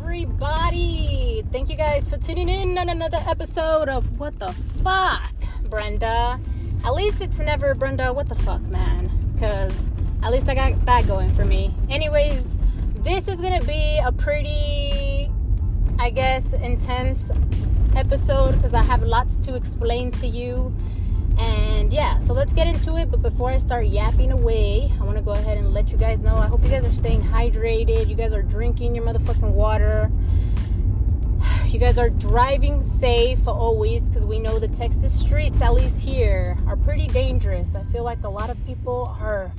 everybody? Thank you guys for tuning in on another episode of What the Fuck, Brenda. At least it's never Brenda, what the fuck, man. Because at least I got that going for me. Anyways, this is gonna be a pretty, I guess, intense episode because I have lots to explain to you. Yeah, so let's get into it. But before I start yapping away, I want to go ahead and let you guys know. I hope you guys are staying hydrated. You guys are drinking your motherfucking water. You guys are driving safe always because we know the Texas streets, at least here, are pretty dangerous. I feel like a lot of people are,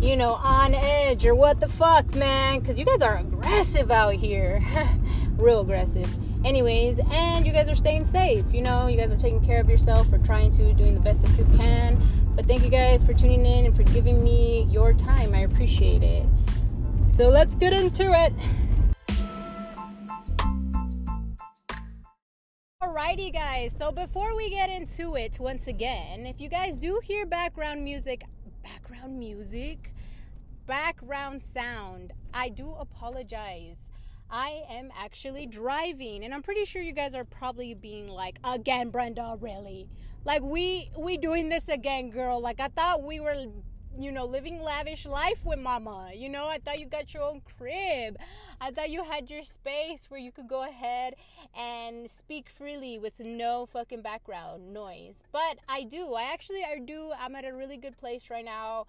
you know, on edge or what the fuck, man. Because you guys are aggressive out here. Real aggressive anyways and you guys are staying safe you know you guys are taking care of yourself or trying to doing the best that you can but thank you guys for tuning in and for giving me your time i appreciate it so let's get into it Alrighty, guys. So before we get into it, once again, if you guys do hear background music, background music, background sound, I do apologize. I am actually driving, and I'm pretty sure you guys are probably being like, "Again, Brenda, really? Like we we doing this again, girl? Like I thought we were." You know, living lavish life with mama. You know, I thought you got your own crib. I thought you had your space where you could go ahead and speak freely with no fucking background noise. But I do. I actually I do. I'm at a really good place right now.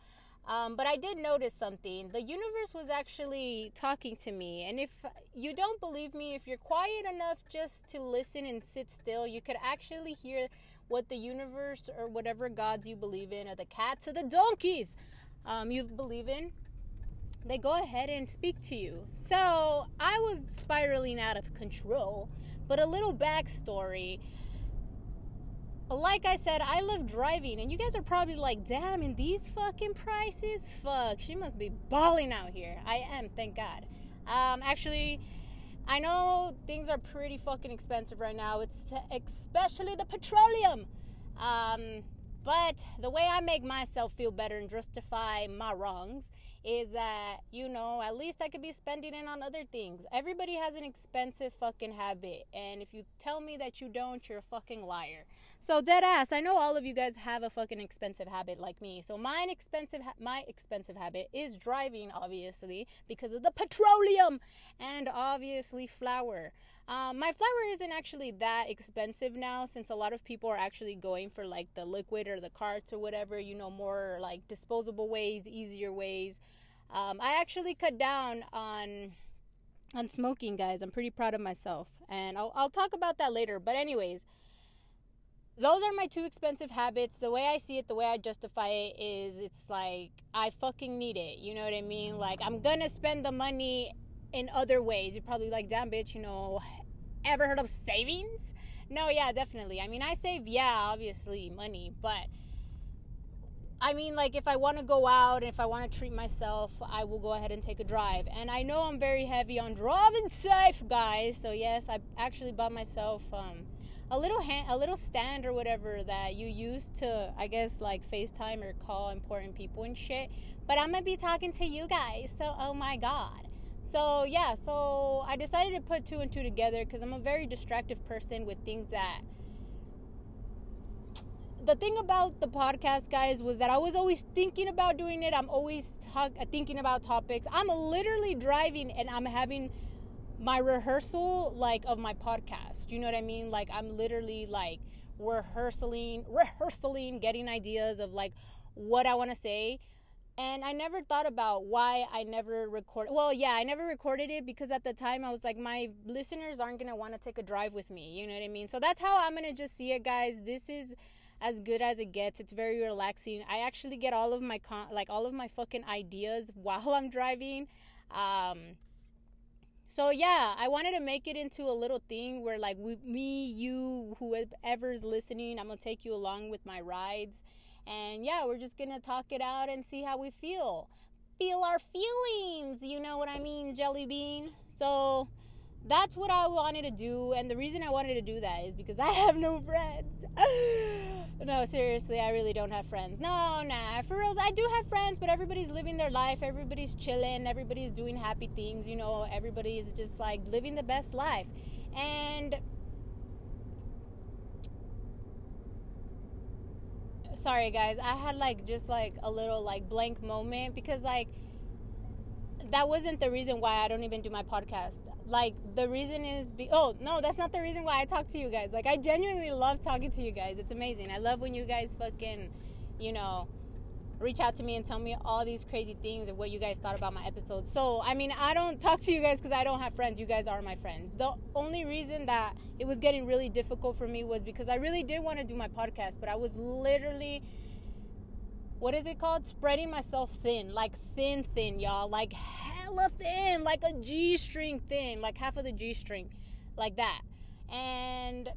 Um, but I did notice something. The universe was actually talking to me. And if you don't believe me, if you're quiet enough just to listen and sit still, you could actually hear what the universe or whatever gods you believe in, or the cats or the donkeys um, you believe in, they go ahead and speak to you. So I was spiraling out of control. But a little backstory like I said, I love driving, and you guys are probably like, damn, in these fucking prices? Fuck, she must be balling out here. I am, thank God. Um, actually, I know things are pretty fucking expensive right now. It's especially the petroleum. Um, but the way I make myself feel better and justify my wrongs is that, you know, at least I could be spending it on other things. Everybody has an expensive fucking habit. And if you tell me that you don't, you're a fucking liar. So dead ass, I know all of you guys have a fucking expensive habit like me. So mine expensive ha- my expensive habit is driving obviously because of the petroleum and obviously flower. Um, my flower isn't actually that expensive now since a lot of people are actually going for like the liquid or the carts or whatever, you know, more like disposable ways, easier ways. Um, I actually cut down on on smoking, guys. I'm pretty proud of myself, and I'll I'll talk about that later. But anyways, those are my two expensive habits. The way I see it, the way I justify it is it's like I fucking need it. You know what I mean? Like I'm gonna spend the money in other ways. You're probably like, damn bitch, you know, ever heard of savings? No, yeah, definitely. I mean I save, yeah, obviously money, but I mean, like, if I want to go out and if I want to treat myself, I will go ahead and take a drive. And I know I'm very heavy on driving safe, guys. So yes, I actually bought myself um, a little hand, a little stand or whatever that you use to, I guess, like FaceTime or call important people and shit. But I'm gonna be talking to you guys, so oh my god. So yeah, so I decided to put two and two together because I'm a very distractive person with things that. The thing about the podcast, guys, was that I was always thinking about doing it. I'm always talk, uh, thinking about topics. I'm literally driving and I'm having my rehearsal like of my podcast. You know what I mean? Like I'm literally like rehearsing, rehearsing, getting ideas of like what I want to say. And I never thought about why I never recorded. Well, yeah, I never recorded it because at the time I was like, my listeners aren't gonna want to take a drive with me. You know what I mean? So that's how I'm gonna just see it, guys. This is as good as it gets. It's very relaxing. I actually get all of my con- like all of my fucking ideas while I'm driving. Um, so yeah, I wanted to make it into a little thing where like we, me, you, whoever's listening, I'm gonna take you along with my rides, and yeah, we're just gonna talk it out and see how we feel, feel our feelings. You know what I mean, Jelly Bean. So that's what I wanted to do. And the reason I wanted to do that is because I have no friends. no, seriously, I really don't have friends. No, nah, for reals, I do have friends, but everybody's living their life. Everybody's chilling. Everybody's doing happy things. You know, everybody is just like living the best life. And sorry guys i had like just like a little like blank moment because like that wasn't the reason why i don't even do my podcast like the reason is be- oh no that's not the reason why i talk to you guys like i genuinely love talking to you guys it's amazing i love when you guys fucking you know reach out to me and tell me all these crazy things and what you guys thought about my episodes. So, I mean, I don't talk to you guys because I don't have friends. You guys are my friends. The only reason that it was getting really difficult for me was because I really did want to do my podcast, but I was literally, what is it called? Spreading myself thin, like thin, thin, y'all. Like hella thin, like a G string thin, like half of the G string, like that. And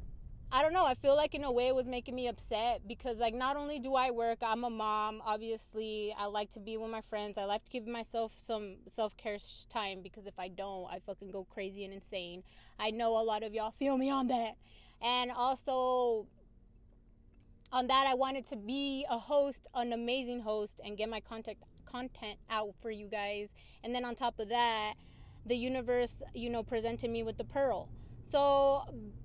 I don't know. I feel like in a way it was making me upset because like not only do I work, I'm a mom. Obviously, I like to be with my friends. I like to give myself some self-care time because if I don't, I fucking go crazy and insane. I know a lot of y'all feel me on that. And also on that I wanted to be a host, an amazing host and get my content content out for you guys. And then on top of that, the universe, you know, presented me with the pearl so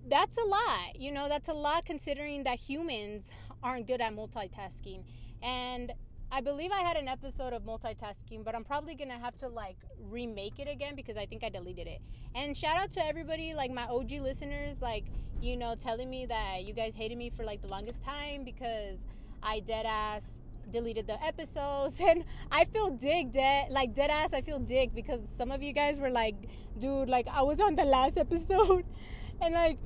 that's a lot. You know, that's a lot considering that humans aren't good at multitasking. And I believe I had an episode of multitasking, but I'm probably gonna have to like remake it again because I think I deleted it. And shout out to everybody, like my OG listeners, like, you know, telling me that you guys hated me for like the longest time because I dead ass deleted the episodes and I feel dig dead like dead ass I feel dig because some of you guys were like dude like I was on the last episode and like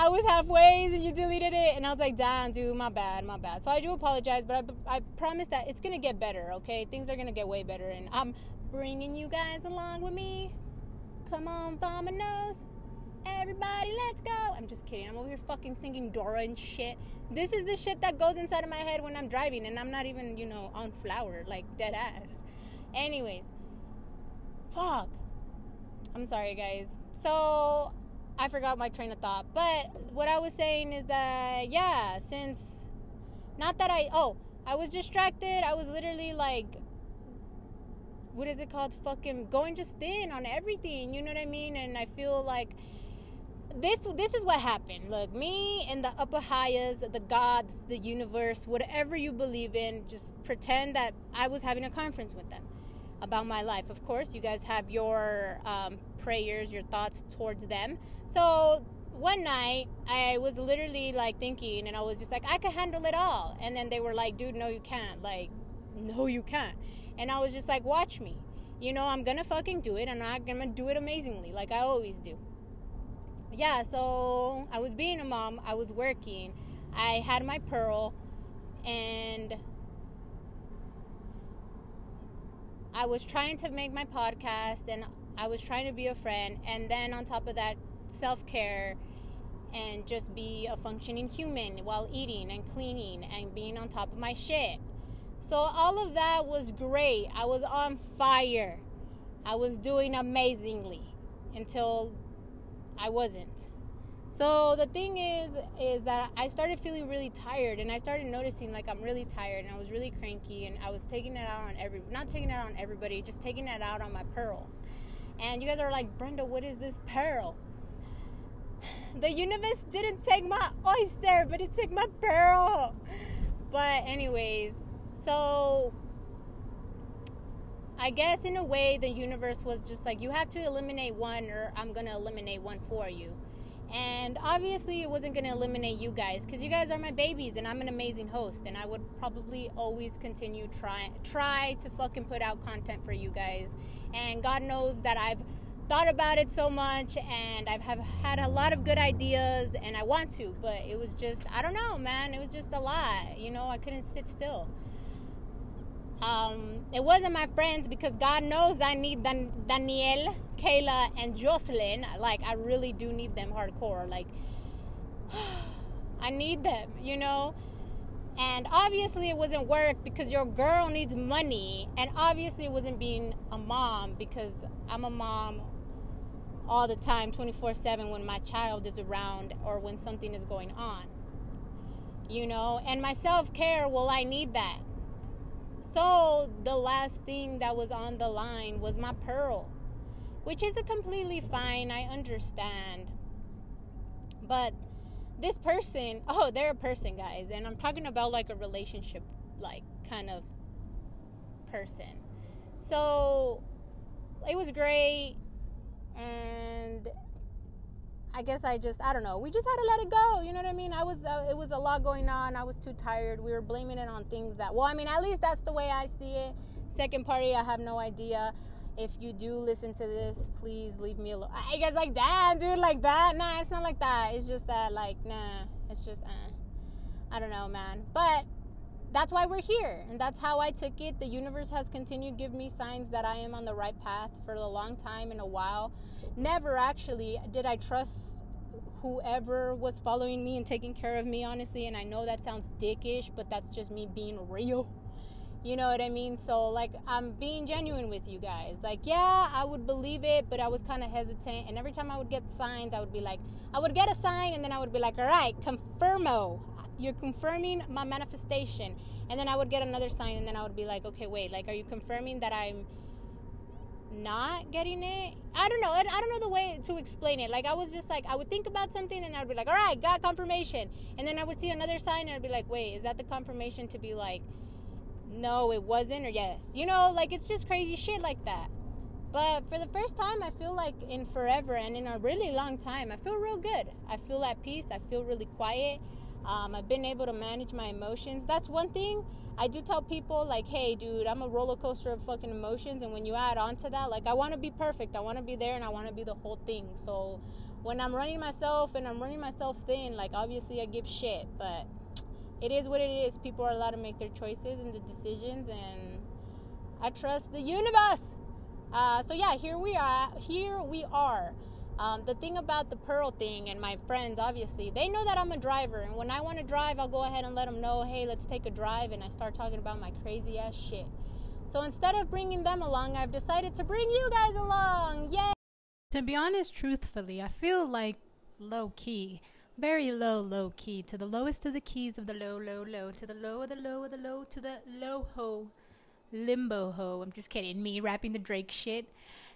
I was halfway and you deleted it and I was like damn dude my bad my bad so I do apologize but I, I promise that it's gonna get better okay things are gonna get way better and I'm bringing you guys along with me come on nose. Everybody, let's go. I'm just kidding. I'm over here fucking singing Dora and shit. This is the shit that goes inside of my head when I'm driving, and I'm not even, you know, on flower, like dead ass. Anyways, fuck. I'm sorry, guys. So, I forgot my train of thought. But what I was saying is that, yeah, since, not that I, oh, I was distracted. I was literally like, what is it called? Fucking going just thin on everything. You know what I mean? And I feel like this this is what happened. Look, me and the upper highest, the gods, the universe, whatever you believe in, just pretend that I was having a conference with them about my life. Of course, you guys have your um, prayers, your thoughts towards them. So one night, I was literally like thinking, and I was just like, I can handle it all. And then they were like, dude, no, you can't. Like, no, you can't. And I was just like, watch me. You know, I'm gonna fucking do it, and I'm gonna do it amazingly, like I always do yeah, so I was being a mom, I was working, I had my pearl, and I was trying to make my podcast, and I was trying to be a friend, and then on top of that, self care and just be a functioning human while eating and cleaning and being on top of my shit. So all of that was great. I was on fire. I was doing amazingly until I wasn't. So the thing is, is that I started feeling really tired, and I started noticing like I'm really tired, and I was really cranky, and I was taking it out on every, not taking it out on everybody, just taking it out on my pearl. And you guys are like, Brenda, what is this pearl? The universe didn't take my oyster, but it took my pearl. But anyways, so I guess in a way the universe was just like you have to eliminate one or I'm to eliminate one for you. And obviously it wasn't going to eliminate you guys cuz you guys are my babies and I'm an amazing host and I would probably always continue try try to fucking put out content for you guys. And God knows that I've thought about it so much and I've have had a lot of good ideas and I want to, but it was just I don't know, man, it was just a lot. You know, I couldn't sit still. Um, it wasn't my friends because God knows I need Dan- Danielle, Kayla, and Jocelyn. Like, I really do need them hardcore. Like, I need them, you know? And obviously, it wasn't work because your girl needs money. And obviously, it wasn't being a mom because I'm a mom all the time 24/7 when my child is around or when something is going on. You know, and my self-care, well I need that. So, the last thing that was on the line was my pearl, which is a completely fine, I understand. But this person, oh, they're a person, guys, and I'm talking about like a relationship like kind of person. So, it was great and I guess I just I don't know. We just had to let it go. You know what I mean? I was uh, it was a lot going on. I was too tired. We were blaming it on things that well, I mean, at least that's the way I see it. Second party, I have no idea. If you do listen to this, please leave me alone. I guess like that, dude, like that. Nah, it's not like that. It's just that like nah. It's just uh, I don't know, man. But that's why we're here and that's how i took it. The universe has continued give me signs that i am on the right path for a long time in a while. Never actually did i trust whoever was following me and taking care of me honestly and i know that sounds dickish but that's just me being real. You know what i mean? So like i'm being genuine with you guys. Like yeah i would believe it but i was kind of hesitant and every time i would get signs i would be like i would get a sign and then i would be like all right confirmo you're confirming my manifestation. And then i would get another sign and then i would be like okay wait like are you confirming that i'm not getting it? I don't know. I don't know the way to explain it. Like i was just like i would think about something and i would be like all right got confirmation. And then i would see another sign and i'd be like wait is that the confirmation to be like no it wasn't or yes? You know like it's just crazy shit like that. But for the first time i feel like in forever and in a really long time i feel real good. I feel at peace. I feel really quiet um, I've been able to manage my emotions. That's one thing I do tell people, like, hey, dude, I'm a roller coaster of fucking emotions. And when you add on to that, like, I want to be perfect. I want to be there and I want to be the whole thing. So when I'm running myself and I'm running myself thin, like, obviously I give shit. But it is what it is. People are allowed to make their choices and the decisions. And I trust the universe. Uh, so yeah, here we are. Here we are. Um, the thing about the Pearl thing and my friends, obviously, they know that I'm a driver. And when I want to drive, I'll go ahead and let them know, hey, let's take a drive. And I start talking about my crazy ass shit. So instead of bringing them along, I've decided to bring you guys along. Yay! To be honest, truthfully, I feel like low key. Very low, low key. To the lowest of the keys of the low, low, low. To the low of the low of the low. To the low ho. Limbo ho. I'm just kidding. Me rapping the Drake shit.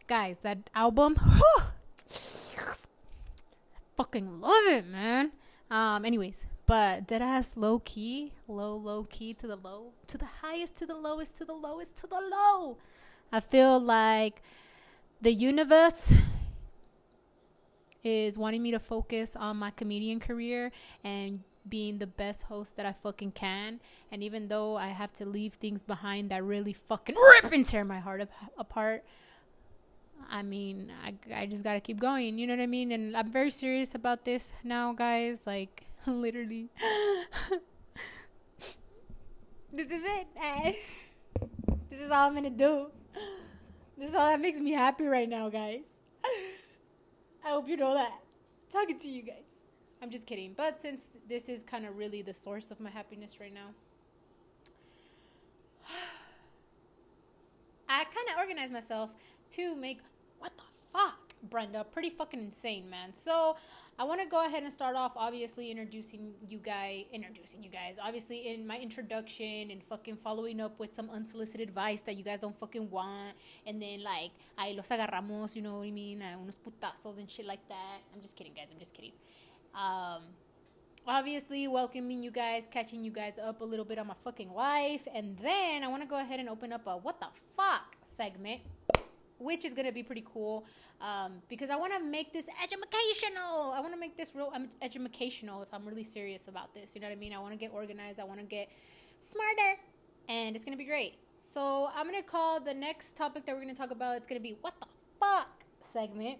Guys, that album. Whew, fucking love it, man. Um, anyways, but dead ass low key, low, low key to the low, to the highest, to the lowest, to the lowest, to the low. I feel like the universe is wanting me to focus on my comedian career and being the best host that I fucking can. And even though I have to leave things behind that really fucking rip and tear my heart ap- apart, I mean, I, I just gotta keep going. You know what I mean? And I'm very serious about this now, guys. Like, literally. this is it. Eh? this is all I'm gonna do. This is all that makes me happy right now, guys. I hope you know that. Talking to you guys. I'm just kidding. But since this is kind of really the source of my happiness right now, I kind of organized myself to make fuck, Brenda? Pretty fucking insane, man. So I want to go ahead and start off, obviously, introducing you guys, introducing you guys, obviously, in my introduction and fucking following up with some unsolicited advice that you guys don't fucking want. And then, like, I los agarramos, you know what I mean? unos putazos and shit like that. I'm just kidding, guys. I'm just kidding. Um, obviously, welcoming you guys, catching you guys up a little bit on my fucking life. And then I want to go ahead and open up a what the fuck segment which is going to be pretty cool um, because I want to make this educational. I want to make this real um, educational if I'm really serious about this. You know what I mean? I want to get organized. I want to get smarter, and it's going to be great. So I'm going to call the next topic that we're going to talk about. It's going to be what the fuck segment.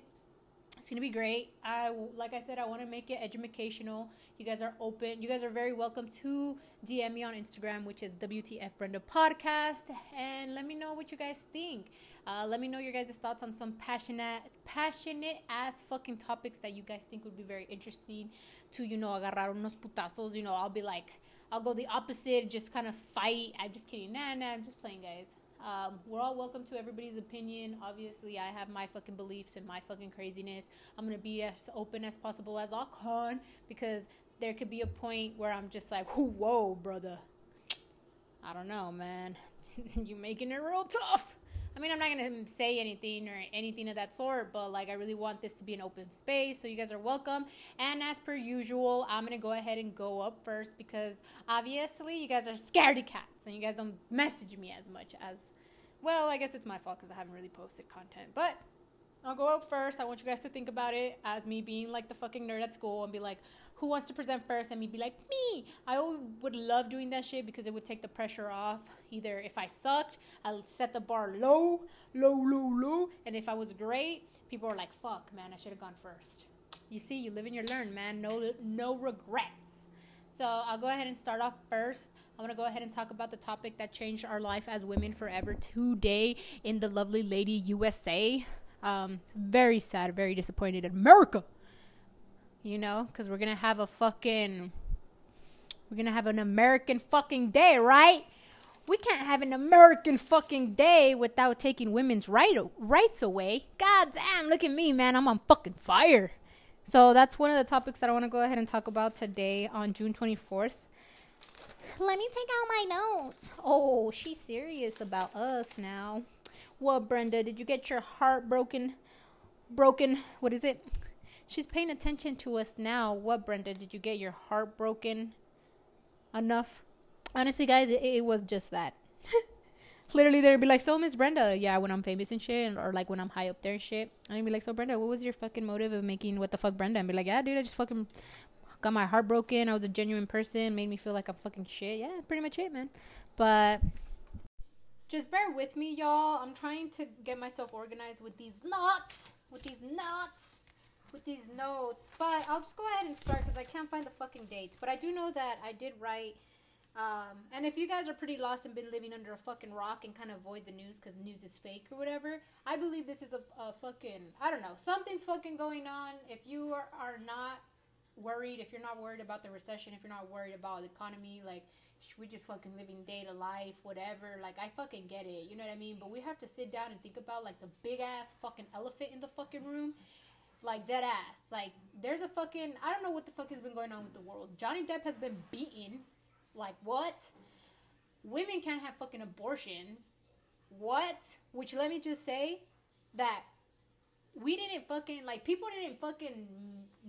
It's gonna be great. I like I said, I want to make it educational. You guys are open. You guys are very welcome to DM me on Instagram, which is WTF Brenda Podcast, and let me know what you guys think. Uh, let me know your guys' thoughts on some passionate, passionate ass fucking topics that you guys think would be very interesting to, you know, agarrar unos putazos. You know, I'll be like, I'll go the opposite, just kind of fight. I'm just kidding. Nah, nah, I'm just playing, guys. Um, we're all welcome to everybody's opinion. Obviously, I have my fucking beliefs and my fucking craziness. I'm gonna be as open as possible as I can because there could be a point where I'm just like, whoa, brother. I don't know, man. you making it real tough. I mean, I'm not gonna say anything or anything of that sort, but like, I really want this to be an open space, so you guys are welcome. And as per usual, I'm gonna go ahead and go up first because obviously you guys are scaredy cats and you guys don't message me as much as. Well, I guess it's my fault because I haven't really posted content, but I'll go up first. I want you guys to think about it as me being like the fucking nerd at school and be like, who wants to present first? And me be like, me. I would love doing that shit because it would take the pressure off. Either if I sucked, I'll set the bar low, low, low, low. And if I was great, people are like, fuck, man, I should have gone first. You see, you live and you learn, man. No, no regrets. So I'll go ahead and start off first. I want to go ahead and talk about the topic that changed our life as women forever today in the lovely lady USA. Um, very sad, very disappointed in America. You know, because we're gonna have a fucking, we're gonna have an American fucking day, right? We can't have an American fucking day without taking women's right rights away. God damn, look at me, man. I'm on fucking fire. So that's one of the topics that I want to go ahead and talk about today on June 24th. Let me take out my notes. Oh, she's serious about us now. What, Brenda? Did you get your heart broken? Broken? What is it? She's paying attention to us now. What, Brenda? Did you get your heart broken enough? Honestly, guys, it, it was just that. Literally, they'd be like, "So, Miss Brenda, yeah, when I'm famous and shit, or like when I'm high up there and shit." And I'd be like, "So, Brenda, what was your fucking motive of making what the fuck Brenda?" And be like, "Yeah, dude, I just fucking got my heart broken. I was a genuine person. Made me feel like I'm fucking shit. Yeah, pretty much it, man." But just bear with me, y'all. I'm trying to get myself organized with these notes, with these notes, with these notes. But I'll just go ahead and start because I can't find the fucking dates. But I do know that I did write. Um, and if you guys are pretty lost and been living under a fucking rock and kind of avoid the news because news is fake or whatever, I believe this is a, a fucking, I don't know, something's fucking going on. If you are, are not worried, if you're not worried about the recession, if you're not worried about the economy, like, we just fucking living day to life, whatever. Like, I fucking get it. You know what I mean? But we have to sit down and think about, like, the big ass fucking elephant in the fucking room. Like, dead ass. Like, there's a fucking. I don't know what the fuck has been going on with the world. Johnny Depp has been beaten. Like, what? Women can't have fucking abortions. What? Which, let me just say that we didn't fucking. Like, people didn't fucking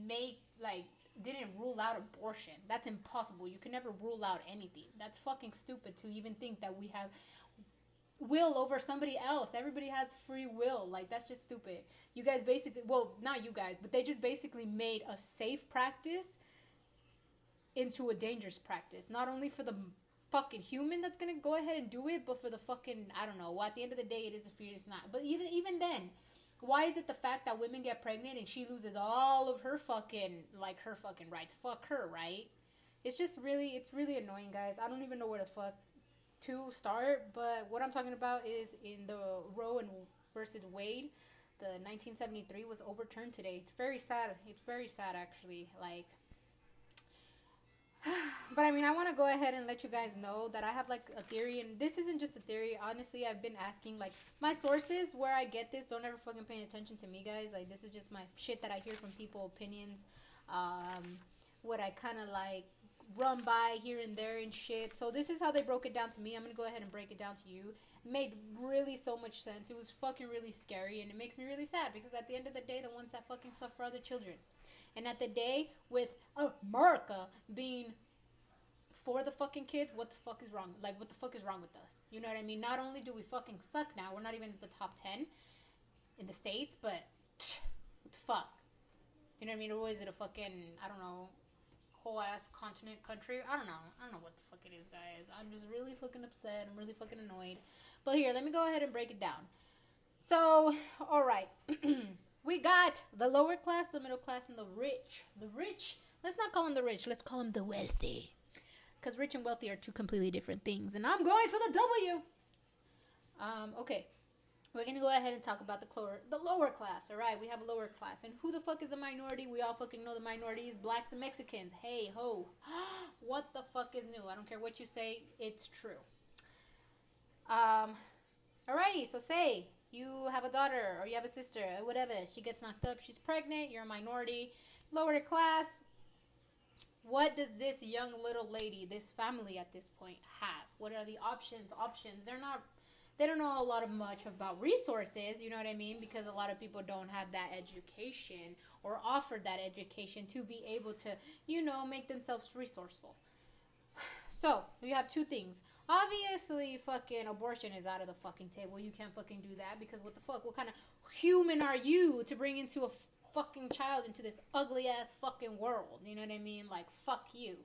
make, like, didn't rule out abortion. That's impossible. You can never rule out anything. That's fucking stupid to even think that we have will over somebody else. Everybody has free will. Like that's just stupid. You guys basically well, not you guys, but they just basically made a safe practice into a dangerous practice. Not only for the fucking human that's gonna go ahead and do it, but for the fucking I don't know. Well, at the end of the day, it is a fetus, not. But even even then, why is it the fact that women get pregnant and she loses all of her fucking like her fucking rights? Fuck her, right? It's just really it's really annoying, guys. I don't even know where the fuck to start, but what I'm talking about is in the Roe and versus Wade, the 1973 was overturned today. It's very sad. It's very sad actually. Like but I mean, I want to go ahead and let you guys know that I have like a theory, and this isn't just a theory. Honestly, I've been asking like my sources where I get this. Don't ever fucking pay attention to me, guys. Like this is just my shit that I hear from people, opinions, um, what I kind of like run by here and there and shit. So this is how they broke it down to me. I'm gonna go ahead and break it down to you. It made really so much sense. It was fucking really scary, and it makes me really sad because at the end of the day, the ones that fucking suffer are the children. And at the day with America being for the fucking kids, what the fuck is wrong? Like, what the fuck is wrong with us? You know what I mean? Not only do we fucking suck now, we're not even in the top 10 in the States, but what the fuck? You know what I mean? Or is it a fucking, I don't know, whole ass continent country? I don't know. I don't know what the fuck it is, guys. I'm just really fucking upset. I'm really fucking annoyed. But here, let me go ahead and break it down. So, alright. we got the lower class, the middle class, and the rich. The rich, let's not call them the rich, let's call them the wealthy. Because rich and wealthy are two completely different things. And I'm going for the W. Um, okay. We're gonna go ahead and talk about the lower, the lower class. All right, we have a lower class, and who the fuck is a minority? We all fucking know the minority is blacks and Mexicans. Hey ho, what the fuck is new? I don't care what you say, it's true. Um, Alrighty, so say you have a daughter or you have a sister or whatever. She gets knocked up, she's pregnant, you're a minority, lower class. What does this young little lady, this family at this point have? What are the options? Options. They're not they don't know a lot of much about resources, you know what I mean? Because a lot of people don't have that education or offer that education to be able to, you know, make themselves resourceful. So, we have two things. Obviously, fucking abortion is out of the fucking table. You can't fucking do that because what the fuck? What kind of human are you to bring into a fucking child into this ugly ass fucking world? You know what I mean? Like, fuck you.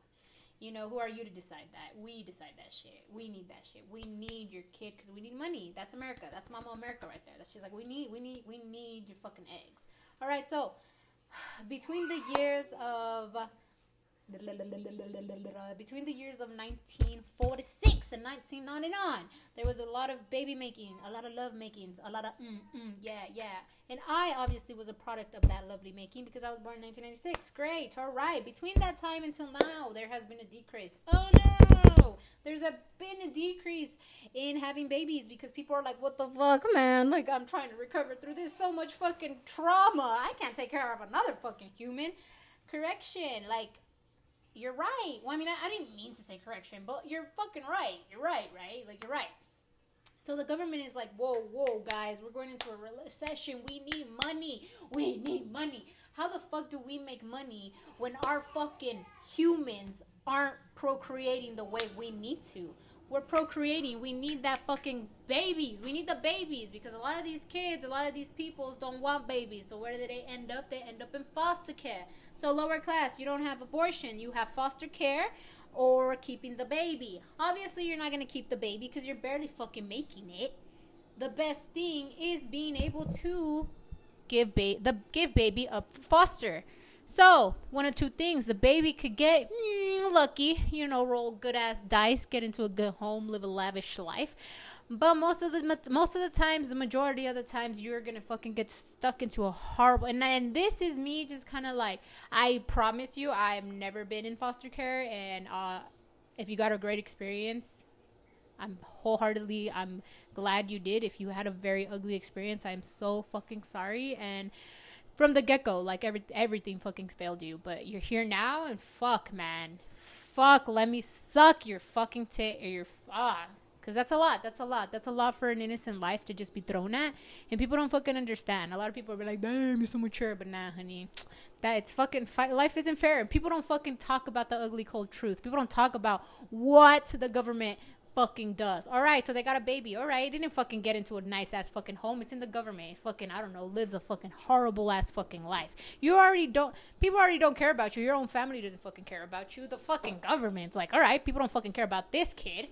You know, who are you to decide that? We decide that shit. We need that shit. We need your kid because we need money. That's America. That's Mama America right there. That's just like we need, we need, we need your fucking eggs. All right. So between the years of between the years of 1946 and 1999, there was a lot of baby making, a lot of love makings, a lot of mm, mm, yeah, yeah. And I obviously was a product of that lovely making because I was born in 1996. Great, all right. Between that time until now, there has been a decrease. Oh no, there's a, been a decrease in having babies because people are like, what the fuck, man? Like, I'm trying to recover through this so much fucking trauma. I can't take care of another fucking human. Correction, like, you're right. Well, I mean, I, I didn't mean to say correction, but you're fucking right. You're right, right? Like, you're right. So the government is like, whoa, whoa, guys, we're going into a recession. We need money. We need money. How the fuck do we make money when our fucking humans aren't procreating the way we need to? We're procreating. We need that fucking babies. We need the babies because a lot of these kids, a lot of these peoples don't want babies. So where do they end up? They end up in foster care. So lower class, you don't have abortion. You have foster care or keeping the baby. Obviously, you're not going to keep the baby because you're barely fucking making it. The best thing is being able to give ba- the give baby up foster. So, one of two things. The baby could get mm, lucky, you know, roll good ass dice, get into a good home, live a lavish life. But most of the most of the times, the majority of the times, you're gonna fucking get stuck into a horrible. And and this is me just kind of like I promise you, I've never been in foster care, and uh, if you got a great experience, I'm wholeheartedly I'm glad you did. If you had a very ugly experience, I'm so fucking sorry and from the get go, like every everything fucking failed you. But you're here now, and fuck, man, fuck, let me suck your fucking tit or your ah. Cause that's a lot. That's a lot. That's a lot for an innocent life to just be thrown at, and people don't fucking understand. A lot of people are like, "Damn, you're so mature," but nah, honey, that it's fucking fi- life isn't fair. And people don't fucking talk about the ugly cold truth. People don't talk about what the government fucking does. All right, so they got a baby. All right, didn't fucking get into a nice ass fucking home. It's in the government. fucking I don't know, lives a fucking horrible ass fucking life. You already don't. People already don't care about you. Your own family doesn't fucking care about you. The fucking government's like, all right, people don't fucking care about this kid.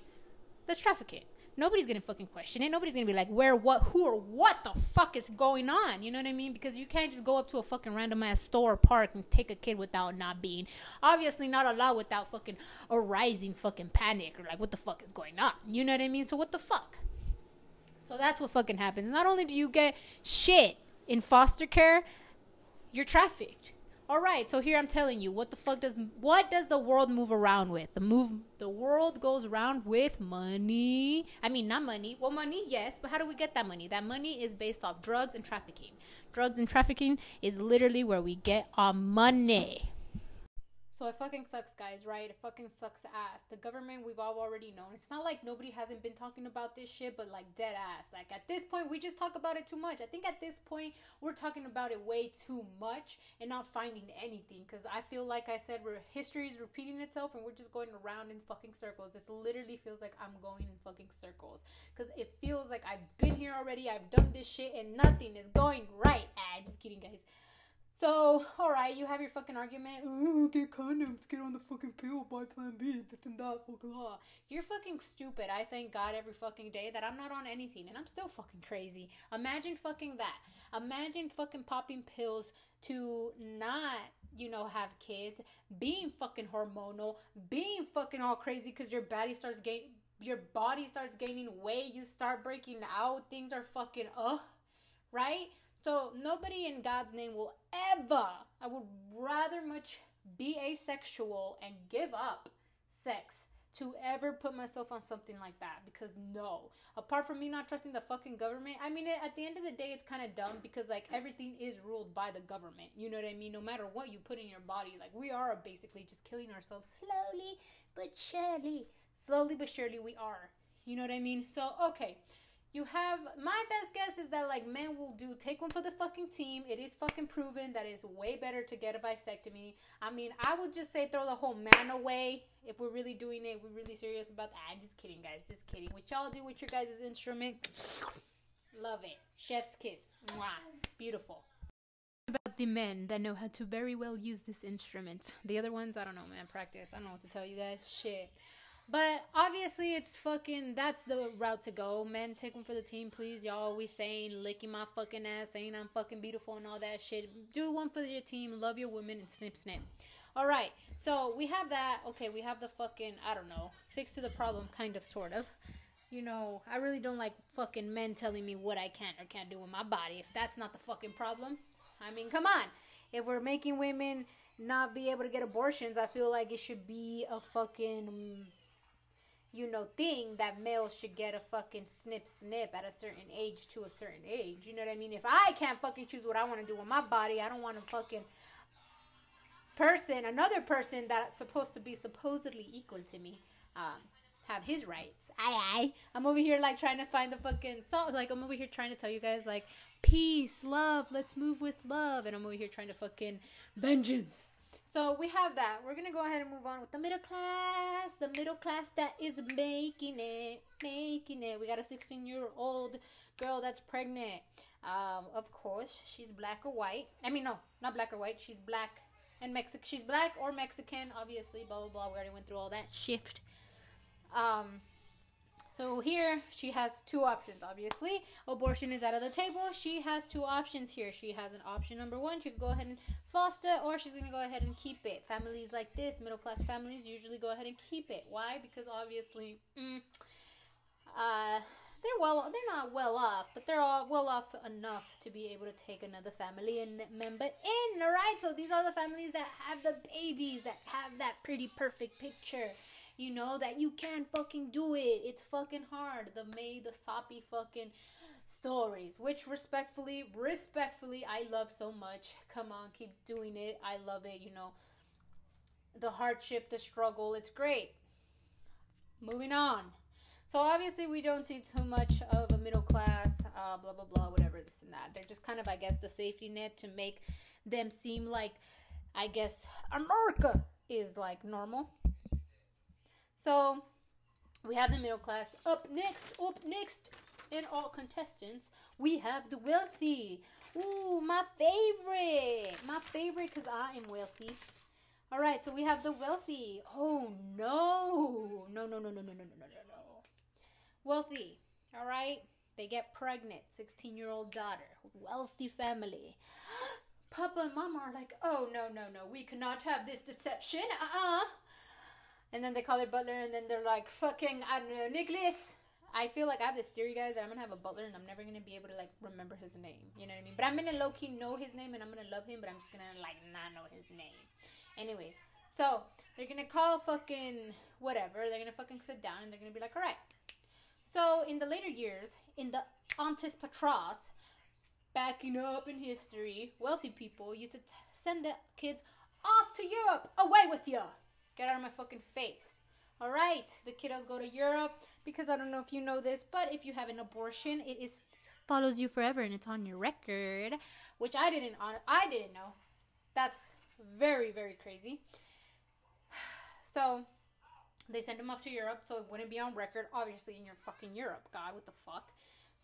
Let's traffic it nobody's gonna fucking question it. Nobody's gonna be like, where, what, who, or what the fuck is going on? You know what I mean? Because you can't just go up to a fucking random ass store or park and take a kid without not being, obviously not allowed without fucking arising fucking panic or like, what the fuck is going on? You know what I mean? So what the fuck? So that's what fucking happens. Not only do you get shit in foster care, you're trafficked. All right, so here I'm telling you, what the fuck does what does the world move around with? The move the world goes around with money. I mean, not money. Well, money, yes, but how do we get that money? That money is based off drugs and trafficking. Drugs and trafficking is literally where we get our money. So it fucking sucks, guys, right? It fucking sucks ass. The government, we've all already known. It's not like nobody hasn't been talking about this shit, but like dead ass. Like at this point, we just talk about it too much. I think at this point, we're talking about it way too much and not finding anything. Because I feel like I said, we're, history is repeating itself and we're just going around in fucking circles. This literally feels like I'm going in fucking circles. Because it feels like I've been here already, I've done this shit, and nothing is going right. Ah, just kidding, guys. So, alright, you have your fucking argument. Ooh, get condoms, get on the fucking pill, buy plan B, this and that, blah. You're fucking stupid. I thank God every fucking day that I'm not on anything and I'm still fucking crazy. Imagine fucking that. Imagine fucking popping pills to not, you know, have kids, being fucking hormonal, being fucking all crazy because your body starts getting, your body starts gaining weight, you start breaking out, things are fucking, ugh, right? So nobody in God's name will ever, I would rather much be asexual and give up sex to ever put myself on something like that because no. Apart from me not trusting the fucking government, I mean, at the end of the day, it's kind of dumb because like everything is ruled by the government. You know what I mean? No matter what you put in your body, like we are basically just killing ourselves slowly but surely. Slowly but surely, we are. You know what I mean? So, okay you have my best guess is that like men will do take one for the fucking team. It is fucking proven that it's way better to get a vasectomy. I mean, I would just say throw the whole man away if we're really doing it. We're really serious about that. I'm just kidding, guys. Just kidding. What y'all do with your guys' instrument? Love it. Chef's kiss. Mwah. Beautiful. About the men that know how to very well use this instrument. The other ones, I don't know, man. Practice. I don't know what to tell you guys. Shit. But obviously, it's fucking. That's the route to go. Men, take them for the team, please. Y'all always saying licking my fucking ass, saying I'm fucking beautiful and all that shit. Do one for your team. Love your women and snip snip. All right. So we have that. Okay, we have the fucking. I don't know. Fix to the problem, kind of, sort of. You know, I really don't like fucking men telling me what I can or can't do with my body. If that's not the fucking problem, I mean, come on. If we're making women not be able to get abortions, I feel like it should be a fucking you know, thing that males should get a fucking snip snip at a certain age to a certain age. You know what I mean? If I can't fucking choose what I want to do with my body, I don't want to fucking person, another person that's supposed to be supposedly equal to me, um, have his rights. Aye, aye. I'm over here like trying to find the fucking song. Like I'm over here trying to tell you guys like peace, love, let's move with love, and I'm over here trying to fucking vengeance. So we have that. We're gonna go ahead and move on with the middle class. The middle class that is making it, making it. We got a 16 year old girl that's pregnant. Um, of course, she's black or white. I mean, no, not black or white. She's black and Mexican. She's black or Mexican, obviously. Blah blah blah. We already went through all that shift. Um, so here she has two options. Obviously, abortion is out of the table. She has two options here. She has an option number one. She can go ahead and foster, or she's gonna go ahead and keep it. Families like this, middle class families, usually go ahead and keep it. Why? Because obviously, mm, uh, they're well, they're not well off, but they're all well off enough to be able to take another family and member in. All right. So these are the families that have the babies that have that pretty perfect picture you know that you can't fucking do it. It's fucking hard. The May the soppy fucking stories, which respectfully, respectfully, I love so much. Come on, keep doing it. I love it. You know, the hardship, the struggle, it's great. Moving on. So obviously, we don't see too much of a middle class, uh, blah blah blah, whatever this and that. They're just kind of, I guess, the safety net to make them seem like, I guess, America is like normal. So we have the middle class. Up next, up next in all contestants, we have the wealthy. Ooh, my favorite. My favorite because I am wealthy. All right, so we have the wealthy. Oh no. No, no, no, no, no, no, no, no, no. Wealthy. All right. They get pregnant. 16 year old daughter. Wealthy family. Papa and Mama are like, oh, no, no, no. We cannot have this deception. Uh uh and then they call their butler, and then they're like, fucking, I don't know, Nicholas. I feel like I have this theory, guys, that I'm gonna have a butler and I'm never gonna be able to like remember his name. You know what I mean? But I'm gonna low key know his name and I'm gonna love him, but I'm just gonna like not know his name. Anyways, so they're gonna call fucking whatever. They're gonna fucking sit down and they're gonna be like, all right. So in the later years, in the Antis Patras, backing up in history, wealthy people used to t- send the kids off to Europe. Away with you. Get out of my fucking face. All right, the kiddos go to Europe because I don't know if you know this, but if you have an abortion, it is follows you forever and it's on your record, which I didn't on I didn't know. That's very very crazy. So they send him off to Europe, so it wouldn't be on record. Obviously, in your fucking Europe, God, what the fuck?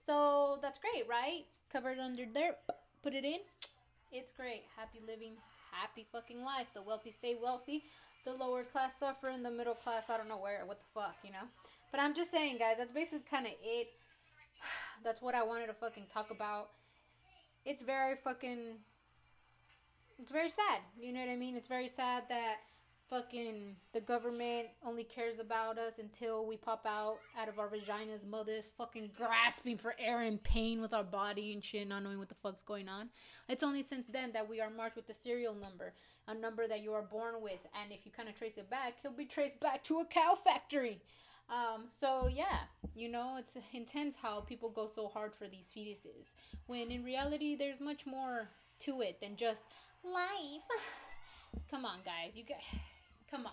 So that's great, right? Covered under there, put it in. It's great. Happy living, happy fucking life. The wealthy stay wealthy the lower class suffer and the middle class I don't know where what the fuck you know? But I'm just saying guys that's basically kind of it. That's what I wanted to fucking talk about. It's very fucking it's very sad you know what I mean? It's very sad that fucking the government only cares about us until we pop out out of our vaginas, mothers fucking grasping for air and pain with our body and shit, not knowing what the fuck's going on. It's only since then that we are marked with the serial number, a number that you are born with, and if you kind of trace it back, he'll be traced back to a cow factory. Um, so yeah, you know, it's intense how people go so hard for these fetuses when in reality there's much more to it than just life. Come on, guys, you guys Come on.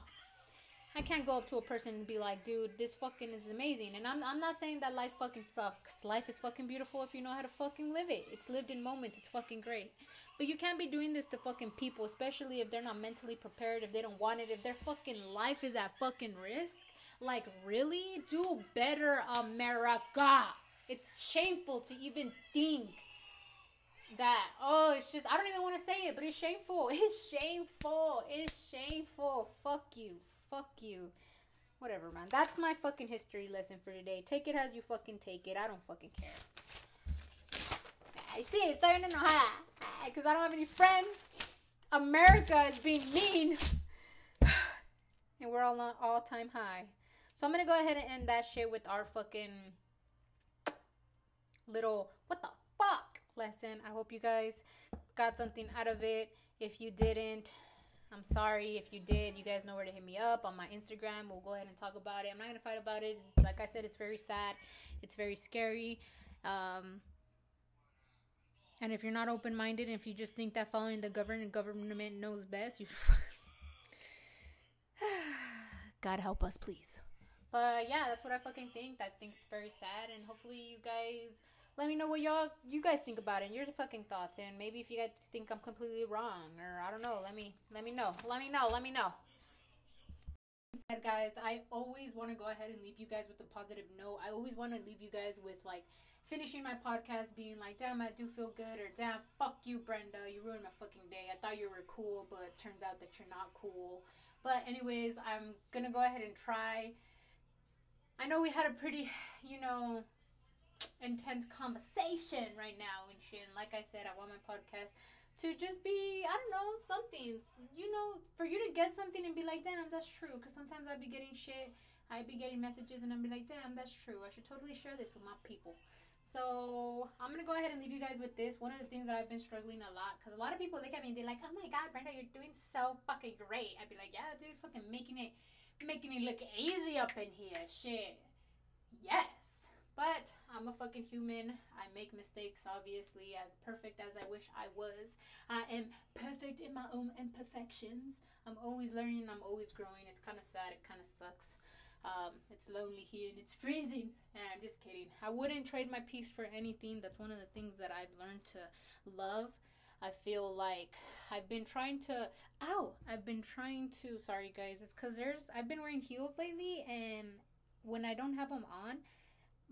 I can't go up to a person and be like, dude, this fucking is amazing. And I'm, I'm not saying that life fucking sucks. Life is fucking beautiful if you know how to fucking live it. It's lived in moments. It's fucking great. But you can't be doing this to fucking people, especially if they're not mentally prepared, if they don't want it, if their fucking life is at fucking risk. Like, really? Do better, America. It's shameful to even think that oh it's just i don't even want to say it but it's shameful. It's shameful. It's shameful. Fuck you. Fuck you. Whatever man. That's my fucking history lesson for today. Take it as you fucking take it. I don't fucking care. I see it's starting to know how because i don't have any friends. America is being mean. And we're all on all time high. So i'm gonna go ahead and end that shit with our fucking little what the lesson. I hope you guys got something out of it. If you didn't, I'm sorry. If you did, you guys know where to hit me up on my Instagram. We'll go ahead and talk about it. I'm not going to fight about it. It's, like I said, it's very sad, it's very scary. Um, and if you're not open minded, if you just think that following the government, government knows best, you. God help us, please. But yeah, that's what I fucking think. I think it's very sad, and hopefully you guys let me know what y'all you guys think about it and your fucking thoughts. And maybe if you guys think I'm completely wrong or I don't know let me let me know. Let me know let me know. Said guys I always want to go ahead and leave you guys with a positive note. I always want to leave you guys with like finishing my podcast being like damn I do feel good or damn fuck you Brenda you ruined my fucking day. I thought you were cool but turns out that you're not cool. But anyways I'm gonna go ahead and try. I know we had a pretty you know intense conversation right now and shit. And like I said, I want my podcast to just be, I don't know, something. You know, for you to get something and be like, damn, that's true. Because sometimes I'd be getting shit. I'd be getting messages and I'd be like, damn, that's true. I should totally share this with my people. So I'm gonna go ahead and leave you guys with this. One of the things that I've been struggling a lot, because a lot of people look at me and they're like, "Oh my God, Brenda, you're doing so fucking great." I'd be like, "Yeah, dude, fucking making it, making it look easy up in here, shit." Yes. But I'm a fucking human. I make mistakes, obviously, as perfect as I wish I was. I am perfect in my own imperfections. I'm always learning, I'm always growing. It's kind of sad, it kind of sucks. Um, it's lonely here and it's freezing. And I'm just kidding. I wouldn't trade my peace for anything. That's one of the things that I've learned to love. I feel like I've been trying to ow I've been trying to sorry guys it's cuz there's I've been wearing heels lately and when I don't have them on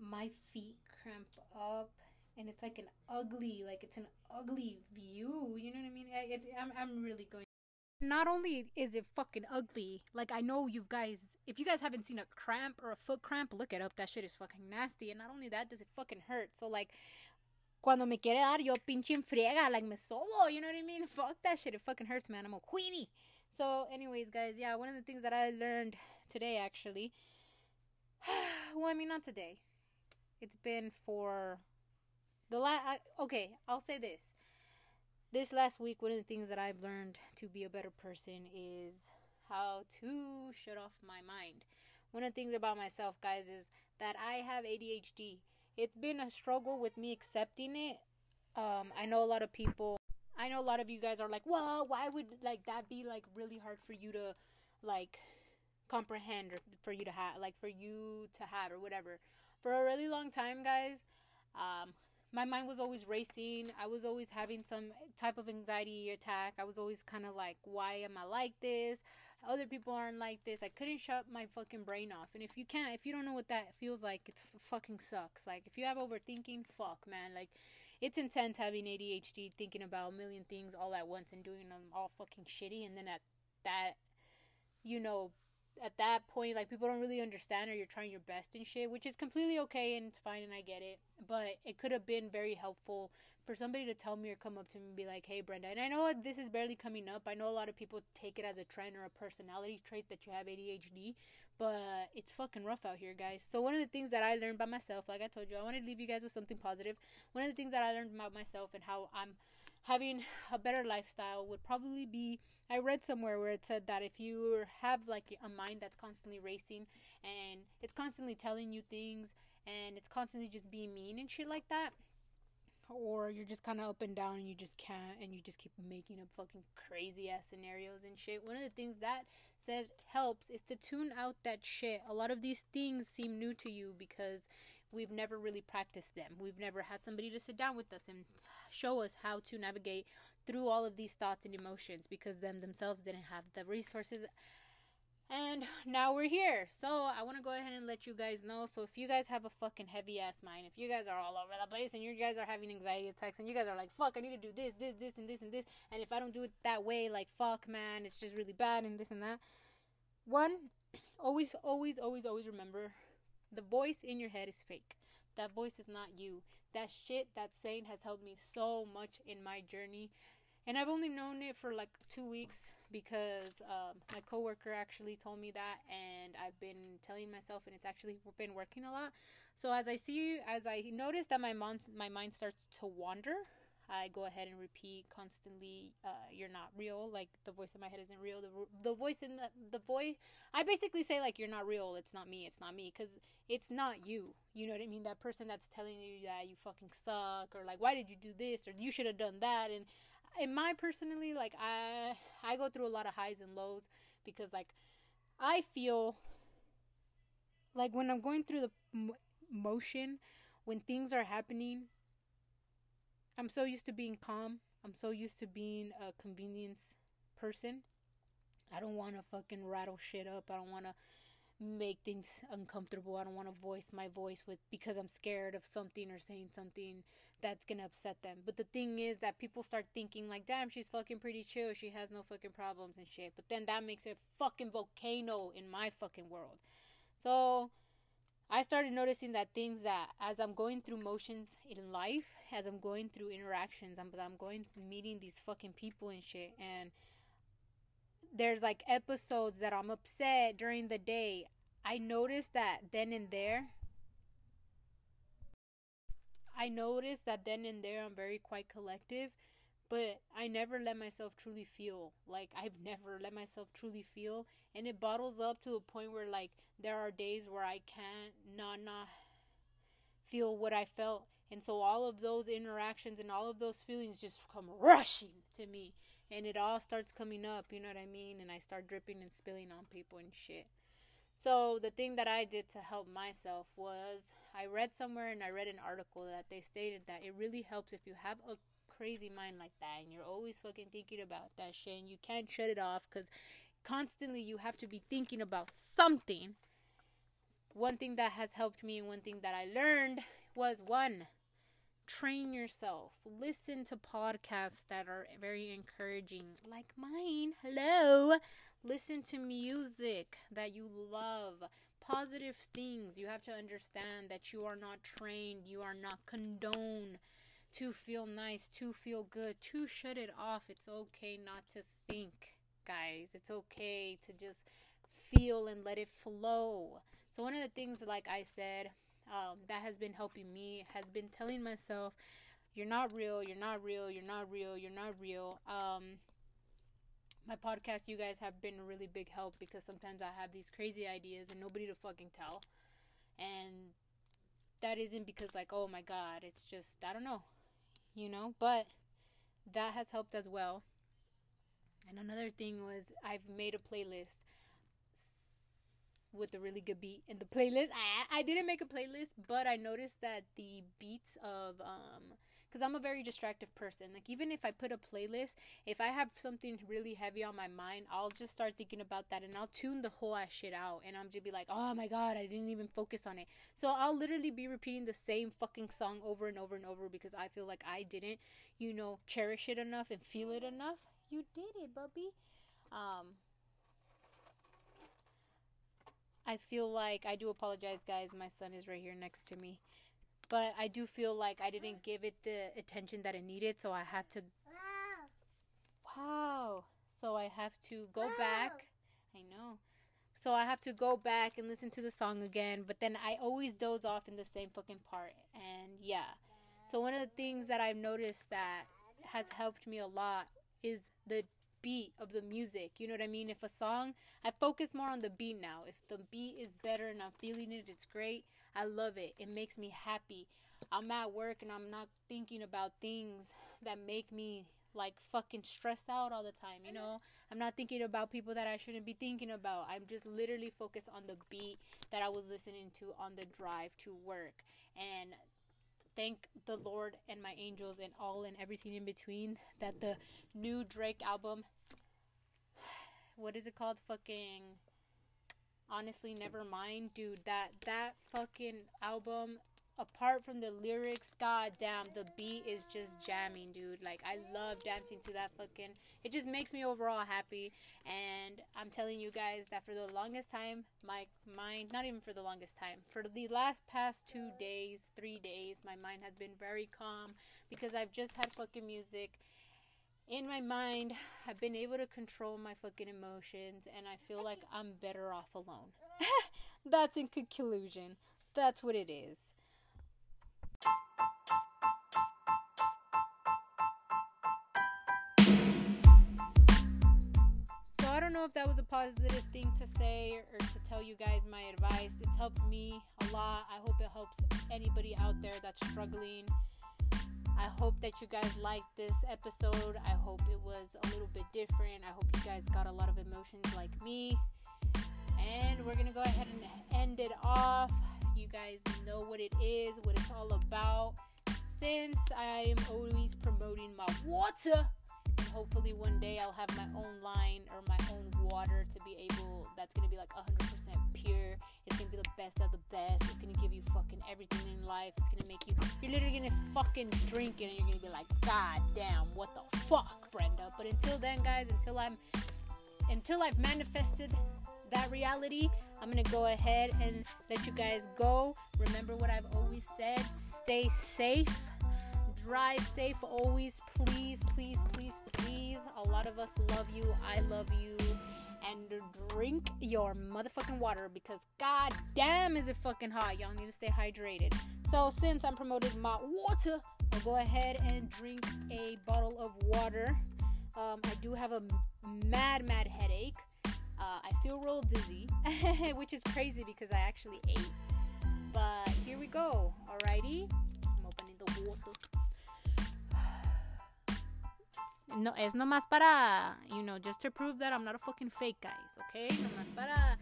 my feet cramp up and it's like an ugly like it's an ugly view you know what i mean? It, I'm, I'm really going not only is it fucking ugly like i know you guys if you guys haven't seen a cramp or a foot cramp look it up that shit is fucking nasty and not only that does it fucking hurt so like cuando me quiere dar yo pinche friega like me solo you know what i mean? Fuck that shit it fucking hurts man i'm a queenie. So anyways guys yeah one of the things that i learned today actually well i mean not today it's been for the last. Okay, I'll say this. This last week, one of the things that I've learned to be a better person is how to shut off my mind. One of the things about myself, guys, is that I have ADHD. It's been a struggle with me accepting it. Um, I know a lot of people. I know a lot of you guys are like, "Well, why would like that be like really hard for you to like comprehend or for you to have like for you to have or whatever?" For a really long time, guys, um, my mind was always racing. I was always having some type of anxiety attack. I was always kind of like, why am I like this? Other people aren't like this. I couldn't shut my fucking brain off. And if you can't, if you don't know what that feels like, it fucking sucks. Like, if you have overthinking, fuck, man. Like, it's intense having ADHD, thinking about a million things all at once and doing them all fucking shitty. And then at that, you know, at that point like people don't really understand or you're trying your best and shit which is completely okay and it's fine and i get it but it could have been very helpful for somebody to tell me or come up to me and be like hey brenda and i know this is barely coming up. I know a lot of people take it as a trend or a personality trait that you have adhd but it's fucking rough out here guys. So one of the things that i learned by myself like i told you i want to leave you guys with something positive. One of the things that i learned about myself and how i'm having a better lifestyle would probably be I read somewhere where it said that if you have like a mind that's constantly racing and it's constantly telling you things and it's constantly just being mean and shit like that or you're just kind of up and down and you just can't and you just keep making up fucking crazy ass scenarios and shit one of the things that says helps is to tune out that shit. A lot of these things seem new to you because we've never really practiced them. We've never had somebody to sit down with us and show us how to navigate through all of these thoughts and emotions because them themselves didn't have the resources and now we're here. So I want to go ahead and let you guys know. So if you guys have a fucking heavy ass mind, if you guys are all over the place and you guys are having anxiety attacks and you guys are like, fuck, I need to do this, this, this, and this, and this. And if I don't do it that way, like, fuck, man, it's just really bad and this and that. One, always, always, always, always remember the voice in your head is fake. That voice is not you. That shit, that saying has helped me so much in my journey and I've only known it for like two weeks because um, my coworker actually told me that, and I've been telling myself, and it's actually been working a lot. So as I see, as I notice that my mind, my mind starts to wander, I go ahead and repeat constantly, uh, "You're not real." Like the voice in my head isn't real. The the voice in the the voice, I basically say like, "You're not real. It's not me. It's not me," because it's not you. You know what I mean? That person that's telling you that you fucking suck, or like, "Why did you do this?" or "You should have done that," and in my personally like i i go through a lot of highs and lows because like i feel like when i'm going through the motion when things are happening i'm so used to being calm i'm so used to being a convenience person i don't want to fucking rattle shit up i don't want to make things uncomfortable. I don't want to voice my voice with because I'm scared of something or saying something that's gonna upset them. But the thing is that people start thinking like, damn, she's fucking pretty chill. She has no fucking problems and shit. But then that makes it fucking volcano in my fucking world. So I started noticing that things that as I'm going through motions in life, as I'm going through interactions, I'm I'm going meeting these fucking people and shit and there's like episodes that I'm upset during the day. I noticed that then and there. I noticed that then and there I'm very quite collective, but I never let myself truly feel. Like I've never let myself truly feel, and it bottles up to a point where like there are days where I can't not not feel what I felt, and so all of those interactions and all of those feelings just come rushing to me and it all starts coming up, you know what I mean? And I start dripping and spilling on people and shit. So the thing that I did to help myself was I read somewhere and I read an article that they stated that it really helps if you have a crazy mind like that and you're always fucking thinking about that shit and you can't shut it off cuz constantly you have to be thinking about something. One thing that has helped me and one thing that I learned was one train yourself. Listen to podcasts that are very encouraging, like mine. Hello. Listen to music that you love, positive things. You have to understand that you are not trained, you are not condoned to feel nice, to feel good, to shut it off. It's okay not to think, guys. It's okay to just feel and let it flow. So, one of the things, like I said, um, that has been helping me has been telling myself you're not real you're not real you're not real you're not real um, my podcast you guys have been a really big help because sometimes i have these crazy ideas and nobody to fucking tell and that isn't because like oh my god it's just i don't know you know but that has helped as well and another thing was i've made a playlist with a really good beat in the playlist. I I didn't make a playlist, but I noticed that the beats of um because I'm a very distractive person. Like even if I put a playlist, if I have something really heavy on my mind, I'll just start thinking about that and I'll tune the whole ass shit out and I'm just be like, oh my god, I didn't even focus on it. So I'll literally be repeating the same fucking song over and over and over because I feel like I didn't, you know, cherish it enough and feel it enough. You did it, Bubby. Um, I feel like I do apologize, guys. My son is right here next to me. But I do feel like I didn't give it the attention that it needed, so I have to. Wow. So I have to go back. I know. So I have to go back and listen to the song again, but then I always doze off in the same fucking part. And yeah. So one of the things that I've noticed that has helped me a lot is the beat of the music. You know what I mean? If a song, I focus more on the beat now. If the beat is better and I'm feeling it, it's great. I love it. It makes me happy. I'm at work and I'm not thinking about things that make me like fucking stress out all the time, you know? I'm not thinking about people that I shouldn't be thinking about. I'm just literally focused on the beat that I was listening to on the drive to work. And thank the Lord and my angels and all and everything in between that the new Drake album what is it called? Fucking honestly never mind dude. That that fucking album apart from the lyrics, goddamn, the beat is just jamming, dude. Like I love dancing to that fucking. It just makes me overall happy. And I'm telling you guys that for the longest time, my mind, not even for the longest time, for the last past two days, three days, my mind has been very calm because I've just had fucking music. In my mind, I've been able to control my fucking emotions, and I feel like I'm better off alone. That's in conclusion. That's what it is. Know if that was a positive thing to say or to tell you guys my advice. It's helped me a lot. I hope it helps anybody out there that's struggling. I hope that you guys liked this episode. I hope it was a little bit different. I hope you guys got a lot of emotions like me. And we're going to go ahead and end it off. You guys know what it is, what it's all about. Since I am always promoting my water hopefully one day I'll have my own line or my own water to be able that's gonna be like 100% pure. It's gonna be the best of the best. It's gonna give you fucking everything in life. It's gonna make you you're literally gonna fucking drink it and you're gonna be like, God damn, what the fuck, Brenda. But until then, guys, until I'm until I've manifested that reality, I'm gonna go ahead and let you guys go. Remember what I've always said: stay safe drive safe always. Please, please, please, please. A lot of us love you. I love you. And drink your motherfucking water because god damn is it fucking hot. Y'all need to stay hydrated. So since I'm promoting my water, I'll go ahead and drink a bottle of water. Um, I do have a mad, mad headache. Uh, I feel real dizzy, which is crazy because I actually ate. But here we go. Alrighty. I'm opening the water. No, es nomás para, you know, just to prove that I'm not a fucking fake, guys, okay? Nomás para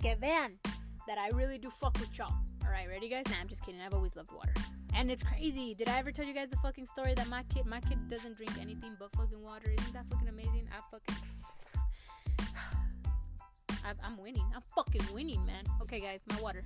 que vean that I really do fuck with y'all. Alright, ready, guys? Nah, I'm just kidding. I've always loved water. And it's crazy. Did I ever tell you guys the fucking story that my kid, my kid doesn't drink anything but fucking water? Isn't that fucking amazing? I fucking. I'm winning. I'm fucking winning, man. Okay, guys, my water.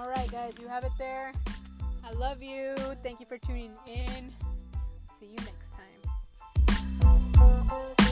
All right, guys, you have it there. I love you. Thank you for tuning in. See you next time.